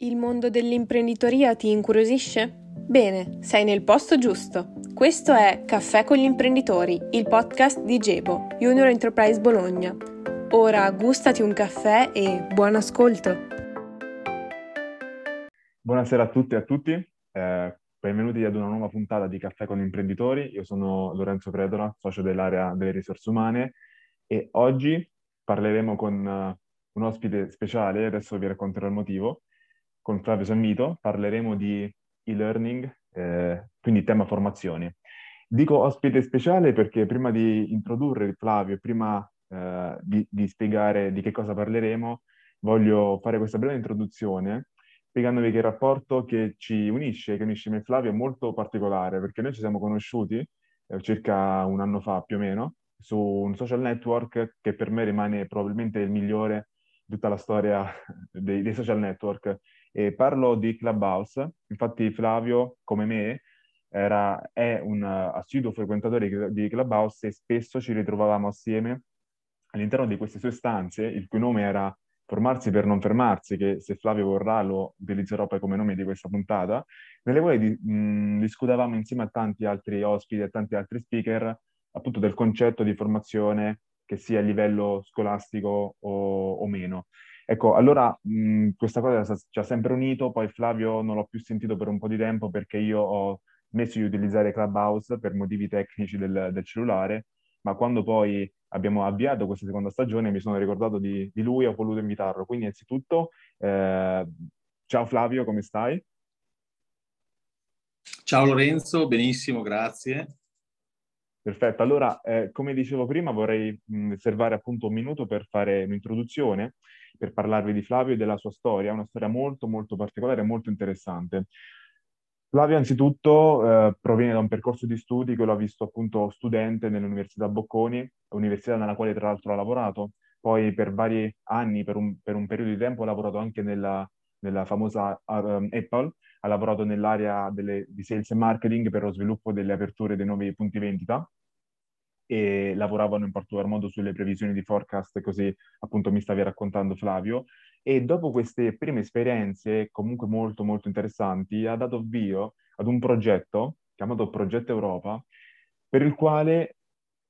Il mondo dell'imprenditoria ti incuriosisce? Bene, sei nel posto giusto. Questo è Caffè con gli imprenditori, il podcast di Gebo, Junior Enterprise Bologna. Ora gustati un caffè e buon ascolto. Buonasera a tutti e a tutti, eh, benvenuti ad una nuova puntata di Caffè con gli imprenditori. Io sono Lorenzo Predora, socio dell'area delle risorse umane e oggi parleremo con uh, un ospite speciale, adesso vi racconterò il motivo, con Flavio Sammito parleremo di e-learning, eh, quindi tema formazioni. Dico ospite speciale perché prima di introdurre Flavio prima eh, di, di, spiegare di che cosa parleremo, voglio fare questa breve introduzione spiegandovi che il rapporto che ci unisce, che unisce me e Flavio è molto particolare perché noi ci siamo conosciuti eh, circa un anno fa più o meno su un social network che per me rimane probabilmente il migliore di tutta la storia dei, dei social network, e parlo di Clubhouse, infatti Flavio, come me, era, è un assiduo frequentatore di Clubhouse e spesso ci ritrovavamo assieme all'interno di queste sue stanze, il cui nome era Formarsi per non fermarsi, che se Flavio vorrà lo utilizzerò poi come nome di questa puntata, nelle quali di, mh, discutevamo insieme a tanti altri ospiti e tanti altri speaker appunto del concetto di formazione che sia a livello scolastico o, o meno. Ecco, allora mh, questa cosa ci ha sempre unito, poi Flavio non l'ho più sentito per un po' di tempo perché io ho smesso di utilizzare Clubhouse per motivi tecnici del, del cellulare, ma quando poi abbiamo avviato questa seconda stagione mi sono ricordato di, di lui e ho voluto invitarlo. Quindi innanzitutto, eh, ciao Flavio, come stai? Ciao Lorenzo, benissimo, grazie. Perfetto, allora eh, come dicevo prima vorrei mh, riservare appunto un minuto per fare un'introduzione per parlarvi di Flavio e della sua storia, una storia molto molto particolare e molto interessante. Flavio anzitutto eh, proviene da un percorso di studi che l'ha visto appunto studente nell'Università Bocconi, università nella quale tra l'altro ha lavorato, poi per vari anni, per un, per un periodo di tempo ha lavorato anche nella, nella famosa uh, Apple, ha lavorato nell'area delle, di sales e marketing per lo sviluppo delle aperture dei nuovi punti vendita e lavoravano in particolar modo sulle previsioni di forecast, così appunto mi stavi raccontando Flavio. E dopo queste prime esperienze, comunque molto molto interessanti, ha dato avvio ad un progetto chiamato Progetto Europa, per il quale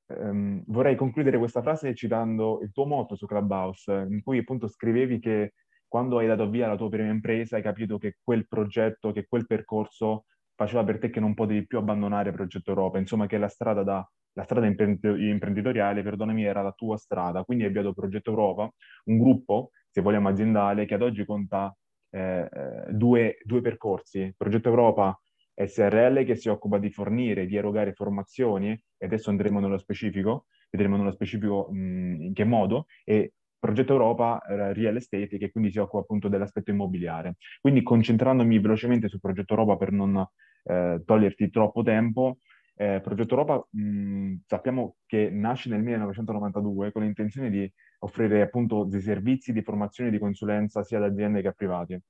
ehm, vorrei concludere questa frase citando il tuo motto su Clubhouse, in cui appunto scrivevi che quando hai dato avvio alla tua prima impresa hai capito che quel progetto, che quel percorso faceva per te che non potevi più abbandonare Progetto Europa, insomma che la strada da la strada imprenditoriale, perdonami, era la tua strada. Quindi hai avviato Progetto Europa, un gruppo, se vogliamo aziendale, che ad oggi conta eh, eh due, due, percorsi. Progetto Europa SRL che si occupa di fornire, di erogare formazioni, e adesso andremo nello specifico, vedremo nello specifico mh, in che modo, e Progetto Europa eh, Real Estate che quindi si occupa appunto dell'aspetto immobiliare. Quindi concentrandomi velocemente su Progetto Europa per non eh, toglierti troppo tempo, eh, Progetto Europa mh, sappiamo che nasce nel 1992 con l'intenzione di offrire appunto dei servizi di formazione e di consulenza sia ad aziende che a privati.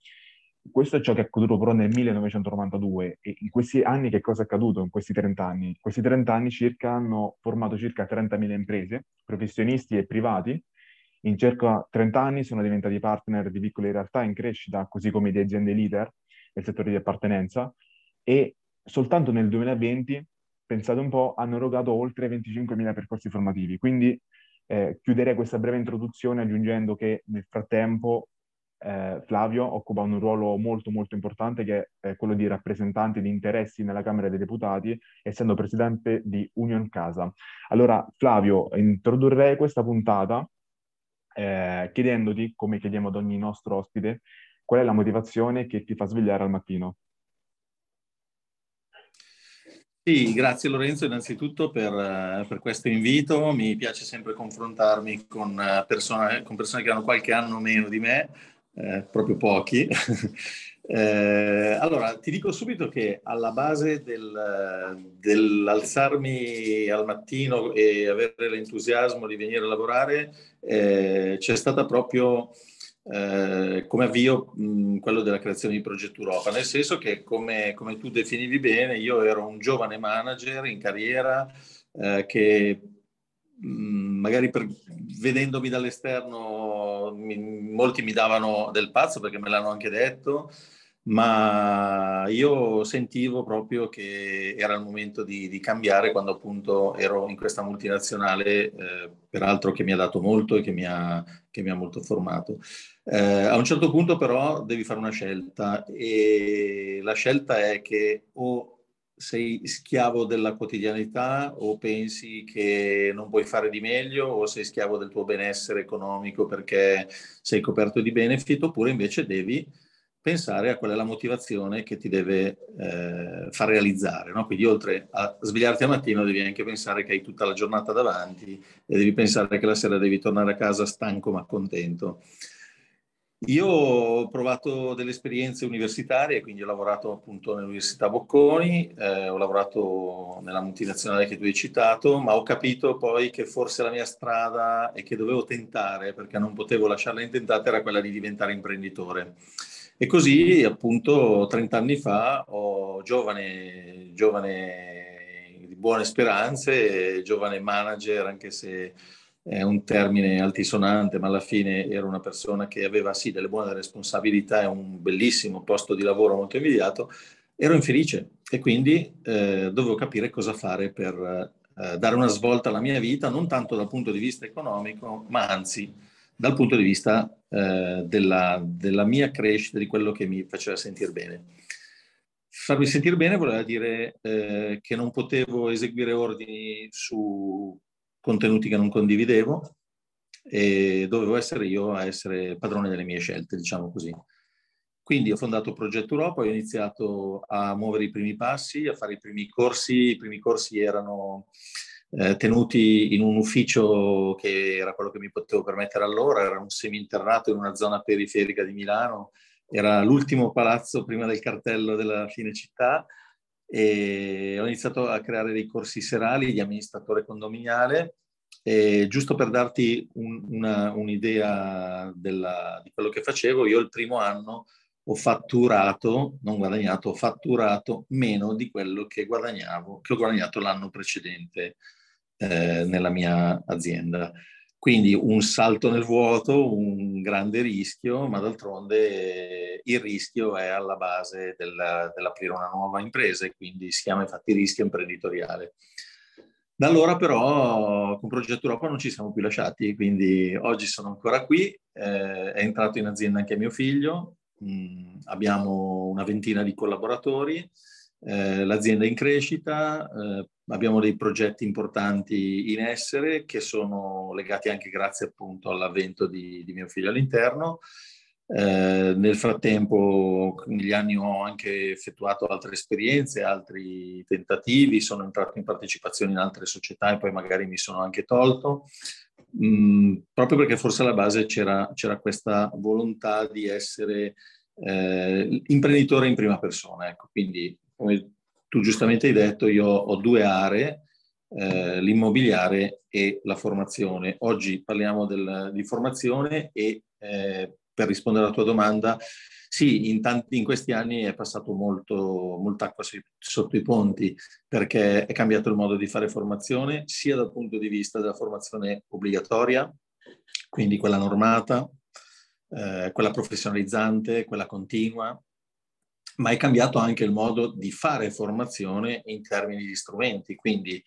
Questo è ciò che è accaduto però nel 1992 e in questi anni che cosa è accaduto in questi 30 anni? Questi 30 anni circa hanno formato circa 30.000 imprese, professionisti e privati. In circa 30 anni sono diventati partner di piccole realtà in crescita, così come di aziende leader nel settore di appartenenza e soltanto nel 2020 pensate un po', hanno erogato oltre 25.000 percorsi formativi. Quindi eh, chiuderei questa breve introduzione aggiungendo che nel frattempo eh, Flavio occupa un ruolo molto molto importante che è quello di rappresentante di interessi nella Camera dei Deputati, essendo presidente di Union Casa. Allora Flavio, introdurrei questa puntata eh, chiedendoti, come chiediamo ad ogni nostro ospite, qual è la motivazione che ti fa svegliare al mattino? Sì, grazie Lorenzo innanzitutto per, eh, per, questo invito. Mi piace sempre confrontarmi con, eh, persone, con persone che hanno qualche anno meno di me, eh, proprio pochi. eh, allora, ti dico subito che alla base del, dell'alzarmi al mattino e avere l'entusiasmo di venire a lavorare eh, c'è stata proprio eh, come avvio mh, quello della creazione di Progetto Europa, nel senso che come, come, tu definivi bene, io ero un giovane manager in carriera eh, che mm, magari per, vedendomi dall'esterno mi, molti mi davano del pazzo perché me l'hanno anche detto, ma io sentivo proprio che era il momento di, di cambiare quando appunto ero in questa multinazionale, eh, peraltro che mi ha dato molto e che mi ha, che mi ha molto formato. Eh, a un certo punto però devi fare una scelta e la scelta è che o sei schiavo della quotidianità o pensi che non puoi fare di meglio o sei schiavo del tuo benessere economico perché sei coperto di benefit oppure invece devi pensare a qual è la motivazione che ti deve eh, far realizzare. No? Quindi oltre a svegliarti al mattino devi anche pensare che hai tutta la giornata davanti e devi pensare che la sera devi tornare a casa stanco ma contento. Io ho provato delle esperienze universitarie, quindi ho lavorato appunto nell'Università Bocconi, eh, ho lavorato nella multinazionale che tu hai citato, ma ho capito poi che forse la mia strada e che dovevo tentare, perché non potevo lasciarla intentata, era quella di diventare imprenditore. E così appunto 30 anni fa ho giovane, giovane di buone speranze, giovane manager, anche se è un termine altisonante, ma alla fine ero una persona che aveva sì delle buone responsabilità e un bellissimo posto di lavoro molto immediato, ero infelice e quindi eh, dovevo capire cosa fare per eh, dare una svolta alla mia vita, non tanto dal punto di vista economico, ma anzi dal punto di vista eh, della, della, mia crescita, di quello che mi faceva sentire bene. Farmi sentire bene voleva dire eh, che non potevo eseguire ordini su contenuti che non condividevo e dovevo essere io a essere padrone delle mie scelte, diciamo così. Quindi ho fondato Progetto Europa, ho iniziato a muovere i primi passi, a fare i primi corsi. I primi corsi erano eh, tenuti in un ufficio che era quello che mi potevo permettere allora, era un semi-internato in una zona periferica di Milano, era l'ultimo palazzo prima del cartello della fine città e ho iniziato a creare dei corsi serali di amministratore condominiale e giusto per darti un, una, un'idea della, di quello che facevo, io il primo anno ho fatturato, non guadagnato, ho fatturato meno di quello che guadagnavo, che ho guadagnato l'anno precedente eh, nella mia azienda. Quindi un salto nel vuoto, un grande rischio, ma d'altronde il rischio è alla base della, dell'aprire una nuova impresa e quindi si chiama infatti rischio imprenditoriale. Da allora però con Progetto Europa non ci siamo più lasciati, quindi oggi sono ancora qui, eh, è entrato in azienda anche mio figlio, mh, mm, abbiamo una ventina di collaboratori, eh, l'azienda è in crescita, eh, abbiamo dei progetti importanti in essere che sono legati anche grazie appunto all'avvento di, di mio figlio all'interno. Eh, nel frattempo, negli anni ho anche effettuato altre esperienze, altri tentativi, sono entrato in partecipazione in altre società e poi magari mi sono anche tolto, mh, proprio perché forse alla base c'era, c'era questa volontà di essere eh, imprenditore in prima persona. Ecco, quindi come tu giustamente hai detto, io ho due aree, eh, l'immobiliare e la formazione. Oggi parliamo del, di formazione e eh, per rispondere alla tua domanda, sì, in, tanti, in questi anni è passato molto, molta acqua sotto i ponti perché è cambiato il modo di fare formazione sia dal punto di vista della formazione obbligatoria, quindi quella normata, eh, quella professionalizzante, quella continua, ma è cambiato anche il modo di fare formazione in termini di strumenti. Quindi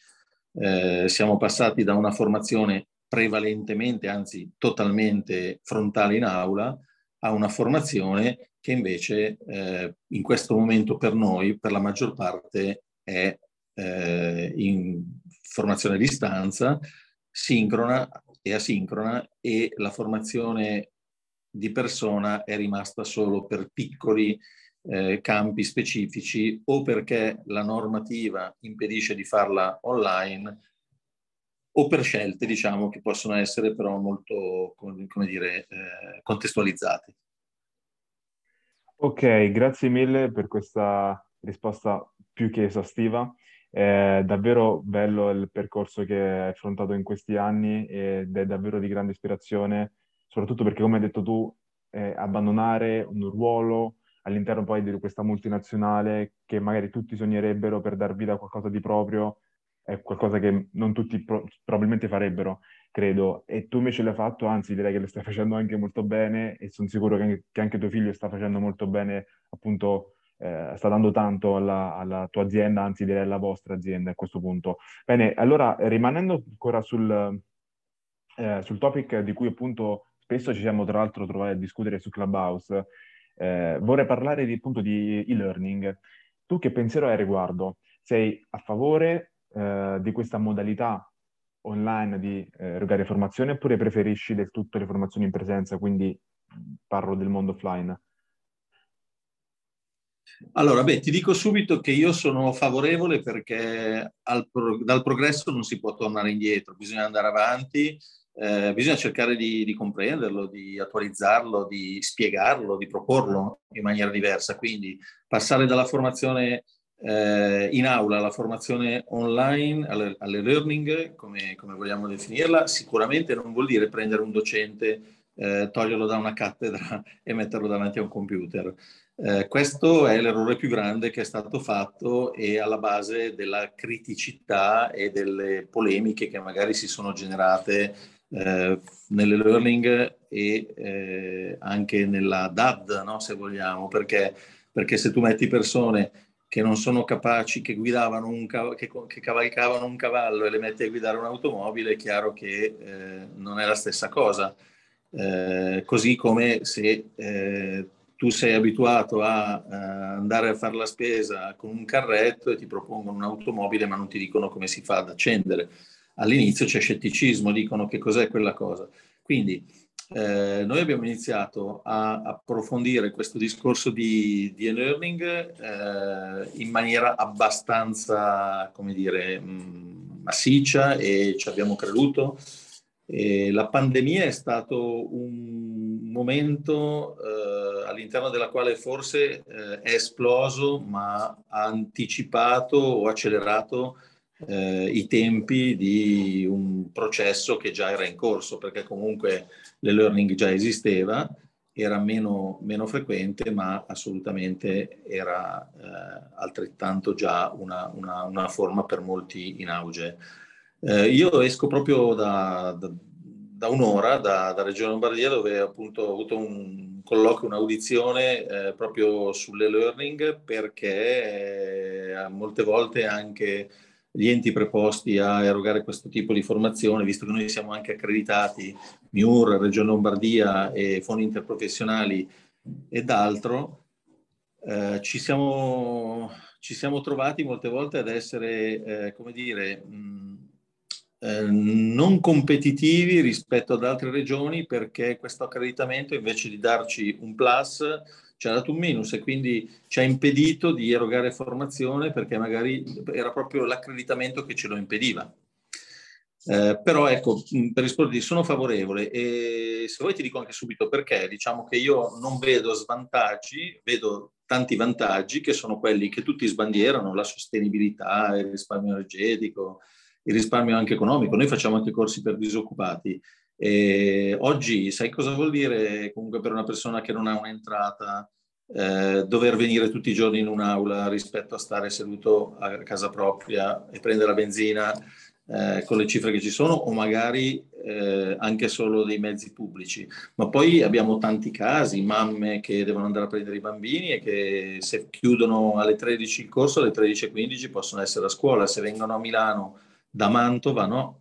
eh, siamo passati da una formazione prevalentemente, anzi totalmente frontale in aula, a una formazione che invece eh, in questo momento per noi, per la maggior parte, è eh, in formazione a distanza, sincrona e asincrona e la formazione di persona è rimasta solo per piccoli eh, campi specifici o perché la normativa impedisce di farla online o per scelte, diciamo, che possono essere però molto, come dire, eh, contestualizzate. Ok, grazie mille per questa risposta più che esaustiva. È davvero bello il percorso che hai affrontato in questi anni ed è davvero di grande ispirazione, soprattutto perché, come hai detto tu, eh, abbandonare un ruolo all'interno poi di questa multinazionale che magari tutti sognerebbero per dar vita a qualcosa di proprio, è qualcosa che non tutti pro- probabilmente farebbero, credo, e tu invece l'hai fatto, anzi direi che lo stai facendo anche molto bene e sono sicuro che anche, che anche tuo figlio sta facendo molto bene, appunto, eh, sta dando tanto alla, alla, tua azienda, anzi direi alla vostra azienda a questo punto. Bene, allora rimanendo ancora sul, eh, sul topic di cui appunto spesso ci siamo tra l'altro trovati a discutere su Clubhouse, eh, vorrei parlare di, appunto di e-learning. Tu che pensiero hai riguardo? Sei a favore eh, di questa modalità online di eh, erogare formazione oppure preferisci del tutto le formazioni in presenza, quindi parlo del mondo offline? Allora, beh, ti dico subito che io sono favorevole perché pro- dal progresso non si può tornare indietro, bisogna andare avanti, eh, bisogna cercare di, di, comprenderlo, di attualizzarlo, di spiegarlo, di proporlo in maniera diversa. Quindi passare dalla formazione eh, in aula alla formazione online, alle, alle learning, come, come, vogliamo definirla, sicuramente non vuol dire prendere un docente, eh, toglierlo da una cattedra e metterlo davanti a un computer. Eh, questo è l'errore più grande che è stato fatto e alla base della criticità e delle polemiche che magari si sono generate eh, nelle learning e eh, anche nella DAD, no, se vogliamo, perché, perché se tu metti persone che non sono capaci, che guidavano un cav- che, che, cavalcavano un cavallo e le metti a guidare un'automobile, è chiaro che eh, non è la stessa cosa. Eh, così come se eh, tu sei abituato a, a, andare a fare la spesa con un carretto e ti propongono un'automobile ma non ti dicono come si fa ad accendere. All'inizio c'è scetticismo, dicono che cos'è quella cosa. Quindi eh, noi abbiamo iniziato a approfondire questo discorso di, di e-learning eh, in maniera abbastanza, come dire, mm, massiccia e ci abbiamo creduto. E la pandemia è stato un momento eh, all'interno della quale forse eh, è esploso, ma ha anticipato o accelerato eh, i tempi di un processo che già era in corso, perché comunque l'e-learning già esisteva, era meno, meno frequente, ma assolutamente era eh, altrettanto già una, una, una, forma per molti in auge. Eh, io esco proprio da, da, da un'ora da, da, Regione Lombardia dove appunto ho avuto un colloquio, un'audizione eh, proprio sulle-learning perché eh, molte volte anche gli enti preposti a erogare questo tipo di formazione, visto che noi siamo anche accreditati, MIUR, Regione Lombardia e fondi interprofessionali ed altro, eh, ci, siamo, ci, siamo, trovati molte volte ad essere, eh, come dire, mh, eh, non competitivi rispetto ad altre regioni perché questo accreditamento invece di darci un plus ci ha dato un minus e quindi ci ha impedito di erogare formazione perché magari era proprio l'accreditamento che ce lo impediva. Eh, però ecco, per rispondere, sono favorevole e se vuoi ti dico anche subito perché, diciamo che io non vedo svantaggi, vedo tanti vantaggi che sono quelli che tutti sbandierano, la sostenibilità, il risparmio energetico, il risparmio anche economico. Noi facciamo anche corsi per disoccupati e oggi sai cosa vuol dire comunque per una persona che non ha un'entrata eh, dover venire tutti i giorni in un'aula rispetto a stare seduto a casa propria e prendere la benzina eh, con le cifre che ci sono o magari eh, anche solo dei mezzi pubblici. Ma poi abbiamo tanti casi, mamme che devono andare a prendere i bambini e che se chiudono alle 13 il corso, alle 13.15 possono essere a scuola, se vengono a Milano da Mantova, no?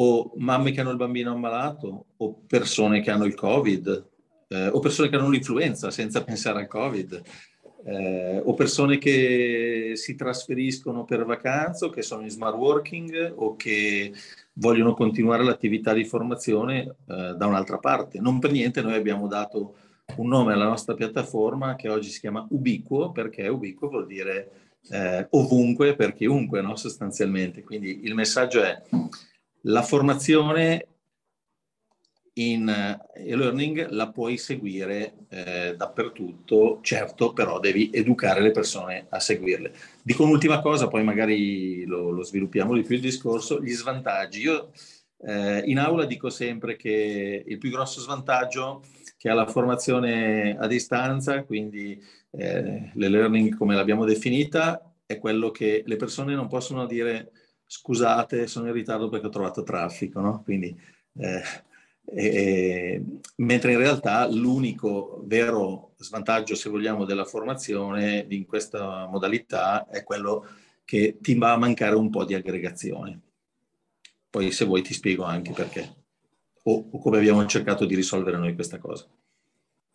o mamme che hanno il bambino ammalato, o persone che hanno il Covid, eh, o persone che hanno l'influenza senza pensare al Covid, eh, o persone che si trasferiscono per vacanza o che sono in smart working o che vogliono continuare l'attività di formazione eh, da un'altra parte. Non per niente noi abbiamo dato un nome alla nostra piattaforma che oggi si chiama Ubiquo, perché Ubiquo vuol dire eh, ovunque per chiunque, no? sostanzialmente. Quindi il messaggio è la formazione in e-learning la puoi seguire eh, dappertutto, certo, però devi educare le persone a seguirle. Dico un'ultima cosa, poi magari lo, lo sviluppiamo di più il discorso, gli svantaggi. Io eh, in aula dico sempre che il più grosso svantaggio che ha la formazione a distanza, quindi eh, l'e-learning come l'abbiamo definita, è quello che le persone non possono dire scusate, sono in ritardo perché ho trovato traffico, no? Quindi, eh, eh, mentre in realtà l'unico vero svantaggio, se vogliamo, della formazione in questa modalità è quello che ti va a mancare un po' di aggregazione. Poi se vuoi ti spiego anche perché o, o come abbiamo cercato di risolvere noi questa cosa.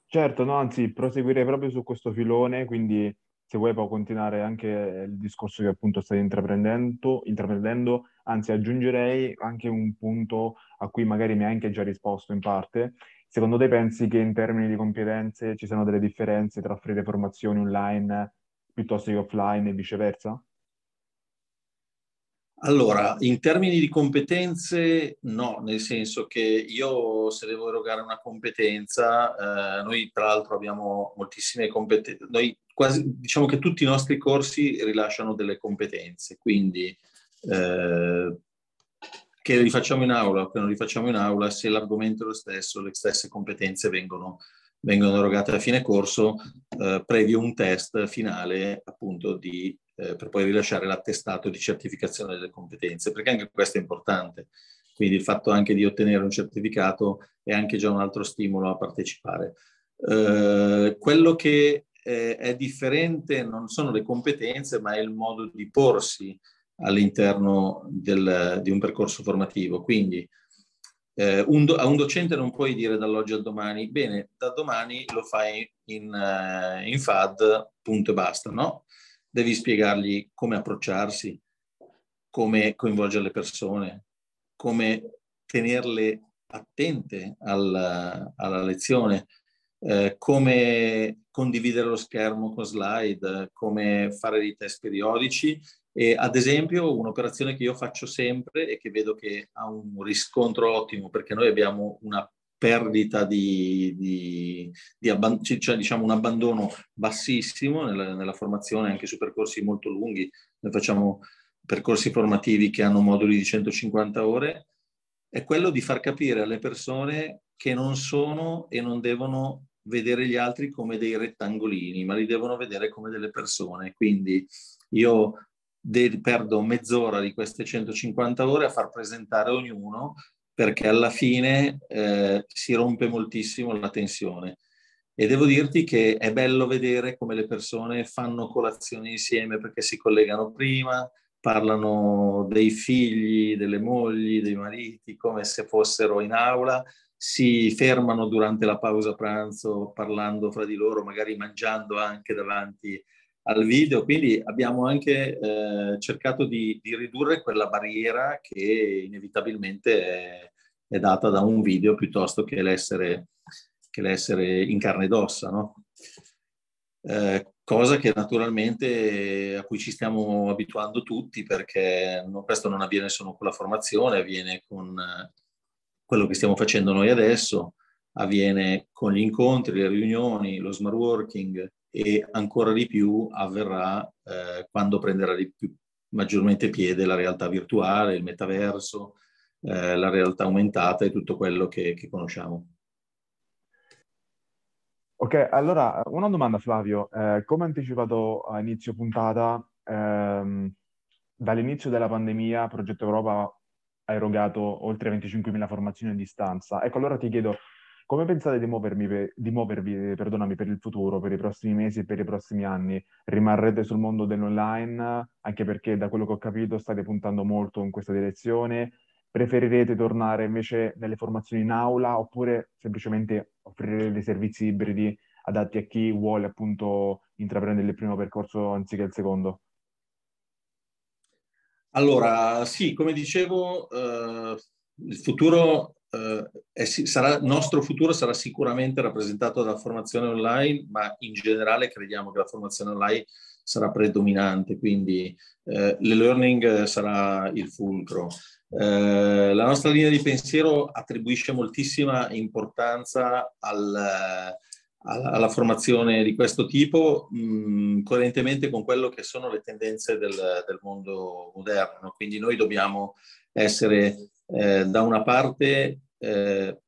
Certo, no, anzi, proseguirei proprio su questo filone, quindi se vuoi può continuare anche il discorso che appunto stai intraprendendo, intraprendendo, anzi aggiungerei anche un punto a cui magari mi hai anche già risposto in parte. Secondo te pensi che in termini di competenze ci siano delle differenze tra offrire formazioni online piuttosto che offline e viceversa? Allora, in termini di competenze, no, nel senso che io se devo erogare una competenza, eh, noi tra l'altro abbiamo moltissime competenze, noi quasi, diciamo che tutti i nostri corsi rilasciano delle competenze, quindi eh, che li facciamo in aula o che non li facciamo in aula, se l'argomento è lo stesso, le stesse competenze vengono, vengono erogate a fine corso, eh, previo un test finale appunto di eh, per poi rilasciare l'attestato di certificazione delle competenze, perché anche questo è importante. Quindi il fatto anche di ottenere un certificato è anche già un altro stimolo a partecipare. Eh, quello che eh, è differente non sono le competenze, ma è il modo di porsi all'interno del, di un percorso formativo. Quindi eh, un do, a un docente non puoi dire dall'oggi al domani, bene, da domani lo fai in, uh, in FAD, punto e basta, no? Devi spiegargli come approcciarsi, come coinvolgere le persone, come tenerle attente alla, alla lezione, eh, come condividere lo schermo con slide, come fare dei test periodici. E ad esempio un'operazione che io faccio sempre e che vedo che ha un riscontro ottimo perché noi abbiamo una perdita di, di, di abband- cioè diciamo un abbandono bassissimo nella, nella, formazione anche su percorsi molto lunghi. Noi facciamo percorsi formativi che hanno moduli di 150 ore, è quello di far capire alle persone che non sono e non devono vedere gli altri come dei rettangolini, ma li devono vedere come delle persone. Quindi io de- perdo mezz'ora di queste 150 ore a far presentare ognuno perché alla fine eh, si rompe moltissimo la tensione. E devo dirti che è bello vedere come le persone fanno colazione insieme perché si collegano prima, parlano dei figli, delle mogli, dei mariti, come se fossero in aula, si fermano durante la pausa pranzo parlando fra di loro, magari mangiando anche davanti al video, quindi abbiamo anche eh, cercato di, di, ridurre quella barriera che inevitabilmente è, è, data da un video piuttosto che l'essere, che l'essere in carne ed ossa, no? eh, cosa che naturalmente a cui ci stiamo abituando tutti perché no, questo non avviene solo con la formazione, avviene con eh, quello che stiamo facendo noi adesso, avviene con gli incontri, le riunioni, lo smart working, e ancora di più avverrà eh, quando prenderà più, maggiormente piede la realtà virtuale, il metaverso, eh, la realtà aumentata e tutto quello che, che, conosciamo. Ok, allora una domanda Flavio, eh, come anticipato a inizio puntata, ehm, dall'inizio della pandemia Progetto Europa ha erogato oltre 25.000 formazioni a distanza. Ecco, allora ti chiedo, come pensate di, per, di muovervi per il futuro, per i prossimi mesi e per i prossimi anni? Rimarrete sul mondo dell'online, anche perché da quello che ho capito state puntando molto in questa direzione? Preferirete tornare invece nelle formazioni in aula oppure semplicemente offrire dei servizi ibridi adatti a chi vuole appunto intraprendere il primo percorso anziché il secondo? Allora, sì, come dicevo, eh, il futuro eh, sarà, il nostro futuro sarà sicuramente rappresentato dalla formazione online, ma in generale crediamo che la formazione online sarà predominante, quindi eh, l'e-learning sarà il fulcro. Eh, la nostra linea di pensiero attribuisce moltissima importanza al, alla formazione di questo tipo, mh, coerentemente con quello che sono le tendenze del, del mondo moderno. Quindi noi dobbiamo essere eh, da una parte eh,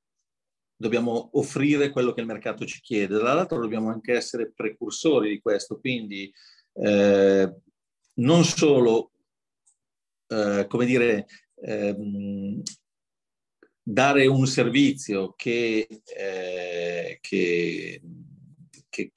dobbiamo offrire quello che il mercato ci chiede, dall'altro dobbiamo anche essere precursori di questo, quindi eh, non solo eh, come dire, ehm, dare un servizio che, eh, che, che,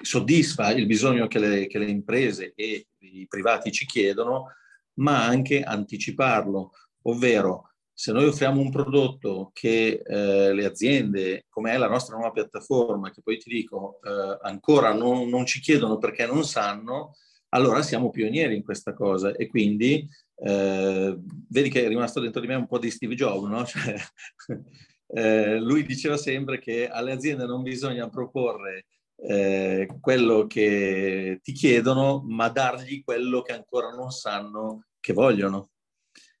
soddisfa il bisogno che le, che le imprese e i privati ci chiedono, ma anche anticiparlo, ovvero se noi offriamo un prodotto che eh, le aziende, come è la nostra nuova piattaforma, che poi ti dico eh, ancora non, non, ci chiedono perché non sanno, allora siamo pionieri in questa cosa e quindi eh, vedi che è rimasto dentro di me un po' di Steve Jobs, no? Cioè, eh, lui diceva sempre che alle aziende non bisogna proporre eh, quello che ti chiedono, ma dargli quello che ancora non sanno che vogliono.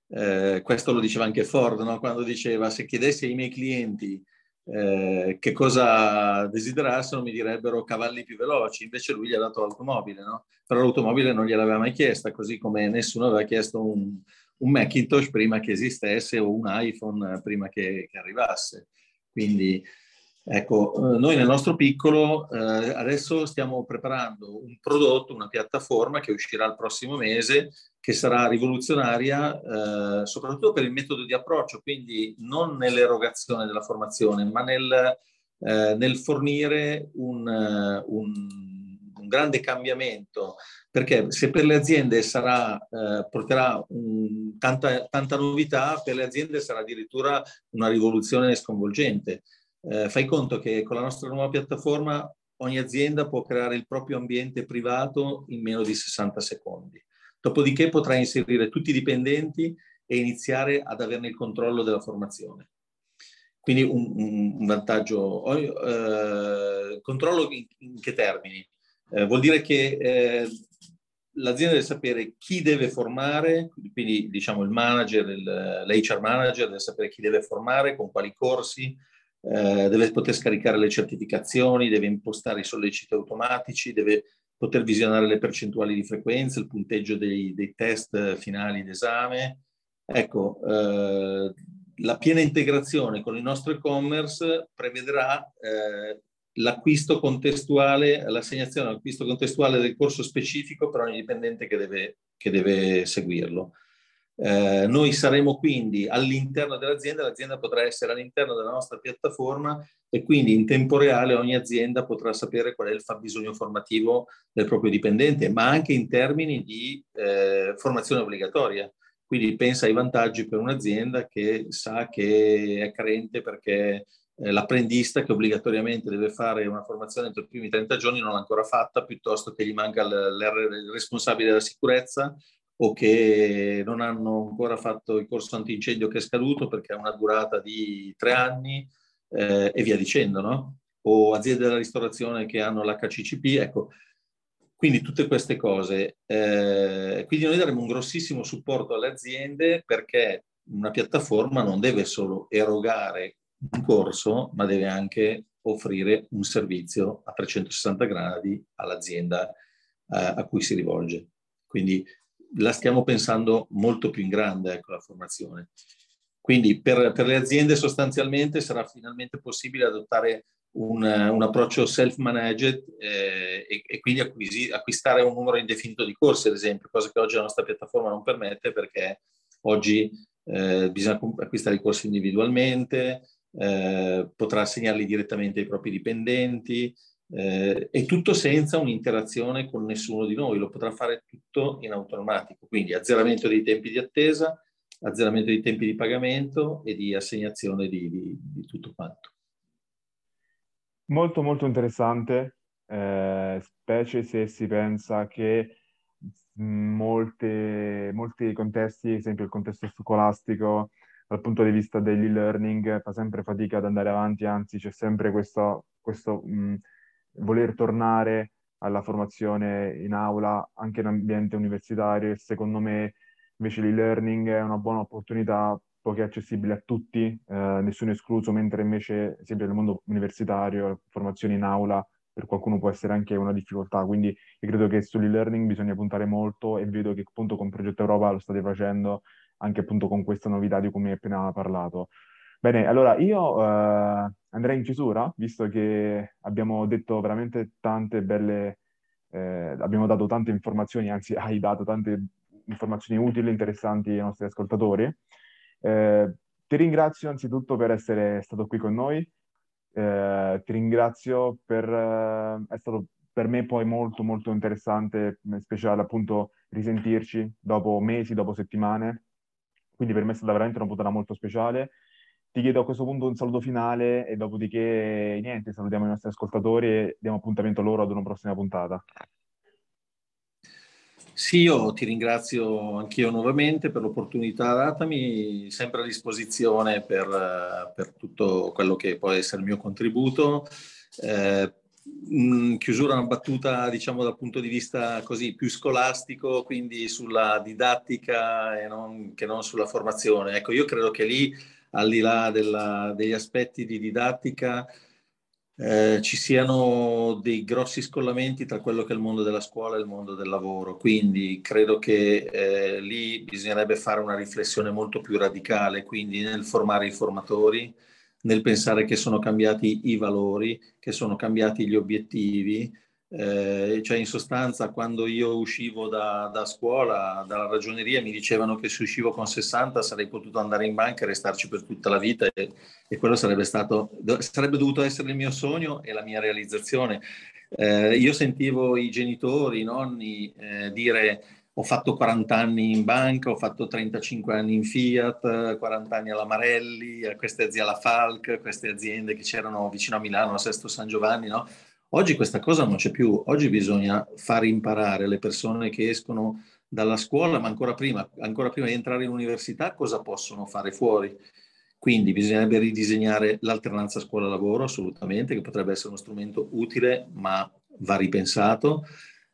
Eh, questo lo diceva anche Ford, no? quando diceva se chiedessi ai miei clienti eh, che cosa desiderassero mi direbbero cavalli più veloci, invece lui gli ha dato l'automobile, no? però l'automobile non gliel'aveva mai chiesta, così come nessuno aveva chiesto un, un Macintosh prima che esistesse o un iPhone prima che, che arrivasse. Quindi ecco, eh, noi nel nostro piccolo eh, adesso stiamo preparando un prodotto, una piattaforma che uscirà il prossimo mese che sarà rivoluzionaria eh, soprattutto per il metodo di approccio, quindi non nell'erogazione della formazione, ma nel, eh, nel fornire un, eh, un, un, grande cambiamento, perché se per le aziende sarà, eh, porterà un, tanta, tanta novità, per le aziende sarà addirittura una rivoluzione sconvolgente. Eh, fai conto che con la nostra nuova piattaforma ogni azienda può creare il proprio ambiente privato in meno di 60 secondi. Dopodiché potrà inserire tutti i dipendenti e iniziare ad averne il controllo della formazione. Quindi un, un vantaggio. Eh, controllo in, in, che termini? Eh, vuol dire che eh, l'azienda deve sapere chi deve formare, quindi diciamo il manager, l'HR manager deve sapere chi deve formare, con quali corsi, eh, deve poter scaricare le certificazioni, deve impostare i solleciti automatici, deve poter visionare le percentuali di frequenza, il punteggio dei, dei test finali d'esame. Ecco, eh, la piena integrazione con il nostro e-commerce prevederà eh, l'acquisto contestuale, l'assegnazione all'acquisto contestuale del corso specifico per ogni dipendente che deve, che deve seguirlo. Eh, noi saremo quindi all'interno dell'azienda, l'azienda potrà essere all'interno della nostra piattaforma e quindi in tempo reale ogni azienda potrà sapere qual è il fabbisogno formativo del proprio dipendente, ma anche in termini di eh, formazione obbligatoria. Quindi pensa ai vantaggi per un'azienda che sa che è carente perché eh, l'apprendista che obbligatoriamente deve fare una formazione entro i primi 30 giorni non l'ha ancora fatta, piuttosto che gli manca il responsabile della sicurezza o che non hanno ancora fatto il corso antincendio che è scaduto perché ha una durata di tre anni eh, e via dicendo, no? O aziende della ristorazione che hanno l'HCCP, ecco. Quindi tutte queste cose. Eh, quindi noi daremo un grossissimo supporto alle aziende perché una piattaforma non deve solo erogare un corso, ma deve anche offrire un servizio a 360 gradi all'azienda eh, a cui si rivolge. Quindi la stiamo pensando molto più in grande, ecco, la formazione. Quindi per, per le aziende sostanzialmente sarà finalmente possibile adottare un, un approccio self-managed eh, e, e, quindi acquisi, acquistare un numero indefinito di corsi, ad esempio, cosa che oggi la nostra piattaforma non permette perché oggi eh, bisogna acquistare i corsi individualmente, eh, potrà assegnarli direttamente ai propri dipendenti, eh, e tutto senza un'interazione con nessuno di noi, lo potrà fare tutto in automatico, quindi azzeramento dei tempi di attesa, azzeramento dei tempi di pagamento e di assegnazione di, di, di tutto quanto. Molto molto interessante, eh, specie se si pensa che molte, molti contesti, ad esempio il contesto scolastico, dal punto di vista dell'e-learning, fa sempre fatica ad andare avanti, anzi c'è sempre questo, questo mh, voler tornare alla formazione in aula anche in ambiente universitario secondo me invece l'e-learning è una buona opportunità poiché è accessibile a tutti, eh, nessuno escluso, mentre invece sempre nel mondo universitario la formazione in aula per qualcuno può essere anche una difficoltà, quindi io credo che sull'e-learning bisogna puntare molto e vedo che appunto con Progetto Europa lo state facendo anche appunto con questa novità di cui mi hai appena parlato. Bene, allora io eh, andrei in chiusura, visto che abbiamo detto veramente tante belle, eh, abbiamo dato tante informazioni, anzi hai dato tante informazioni utili, interessanti ai nostri ascoltatori. Eh, ti ringrazio anzitutto per essere stato qui con noi, eh, ti ringrazio per, eh, è stato per me poi molto molto interessante, speciale appunto risentirci dopo mesi, dopo settimane, quindi per me è stata veramente una puntata molto speciale. Ti chiedo a questo punto un saluto finale e dopodiché niente, salutiamo i nostri ascoltatori e diamo appuntamento loro ad una prossima puntata. Sì, io ti ringrazio anch'io nuovamente per l'opportunità datami, sempre a disposizione per, per tutto quello che può essere il mio contributo. Eh, in chiusura una battuta, diciamo, dal punto di vista così più scolastico, quindi sulla didattica e non, che non sulla formazione. Ecco, io credo che lì, al di là della, degli aspetti di didattica, eh, ci siano dei grossi scollamenti tra quello che è il mondo della scuola e il mondo del lavoro. Quindi credo che eh, lì bisognerebbe fare una riflessione molto più radicale, quindi nel formare i formatori, nel pensare che sono cambiati i valori, che sono cambiati gli obiettivi, eh, cioè in sostanza quando io uscivo da, da, scuola, dalla ragioneria, mi dicevano che se uscivo con 60 sarei potuto andare in banca e restarci per tutta la vita e, e quello sarebbe, stato, sarebbe dovuto essere il mio sogno e la mia realizzazione. Eh, io sentivo i genitori, i nonni eh, dire ho fatto 40 anni in banca, ho fatto 35 anni in Fiat, 40 anni alla Marelli, a queste aziende alla Falc, queste aziende che c'erano vicino a Milano, a Sesto San Giovanni, no? Oggi questa cosa non c'è più, oggi bisogna far imparare le persone che escono dalla scuola, ma ancora prima, ancora prima di entrare in università, cosa possono fare fuori. Quindi bisognerebbe ridisegnare l'alternanza scuola-lavoro, assolutamente, che potrebbe essere uno strumento utile, ma va ripensato.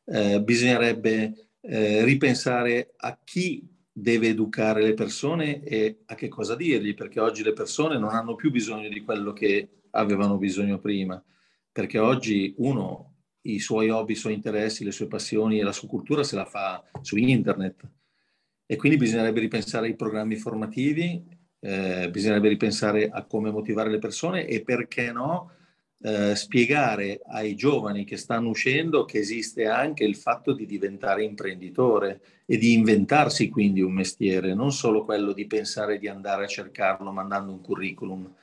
Eh, bisognerebbe eh, ripensare a chi deve educare le persone e a che cosa dirgli, perché oggi le persone non hanno più bisogno di quello che avevano bisogno prima perché oggi uno i suoi hobby, i suoi interessi, le sue passioni e la sua cultura se la fa su internet e quindi bisognerebbe ripensare ai programmi formativi, eh, bisognerebbe ripensare a come motivare le persone e perché no eh, spiegare ai giovani che stanno uscendo che esiste anche il fatto di diventare imprenditore e di inventarsi quindi un mestiere, non solo quello di pensare di andare a cercarlo mandando un curriculum.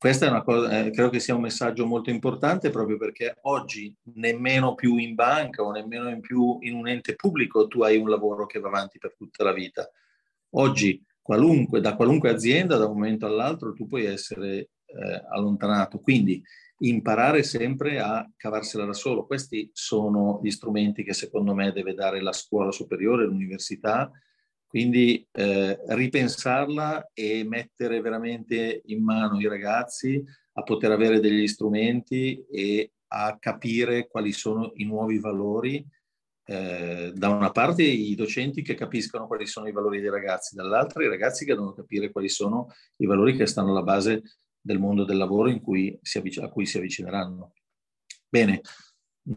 Questa è una cosa, eh, credo che sia un messaggio molto importante proprio perché oggi nemmeno più in banca o nemmeno in più in un ente pubblico tu hai un lavoro che va avanti per tutta la vita. Oggi qualunque, da qualunque azienda da un momento all'altro tu puoi essere eh, allontanato. Quindi imparare sempre a cavarsela da solo. Questi sono gli strumenti che secondo me deve dare la scuola superiore, l'università, quindi eh, ripensarla e mettere veramente in mano i ragazzi a poter avere degli strumenti e a capire quali sono i nuovi valori. Eh, da una parte i docenti che capiscono quali sono i valori dei ragazzi, dall'altra i ragazzi che devono capire quali sono i valori che stanno alla base del mondo del lavoro cui a cui si avvicineranno. Bene,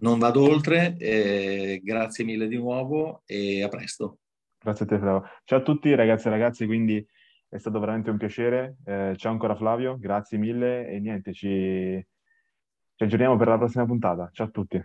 non vado oltre, eh, grazie mille di nuovo e a presto. Grazie a te Flavio. Ciao a tutti ragazzi e ragazzi, quindi è stato veramente un piacere. Eh, ciao ancora Flavio, grazie mille e niente, ci, ci aggiorniamo per la prossima puntata. Ciao a tutti.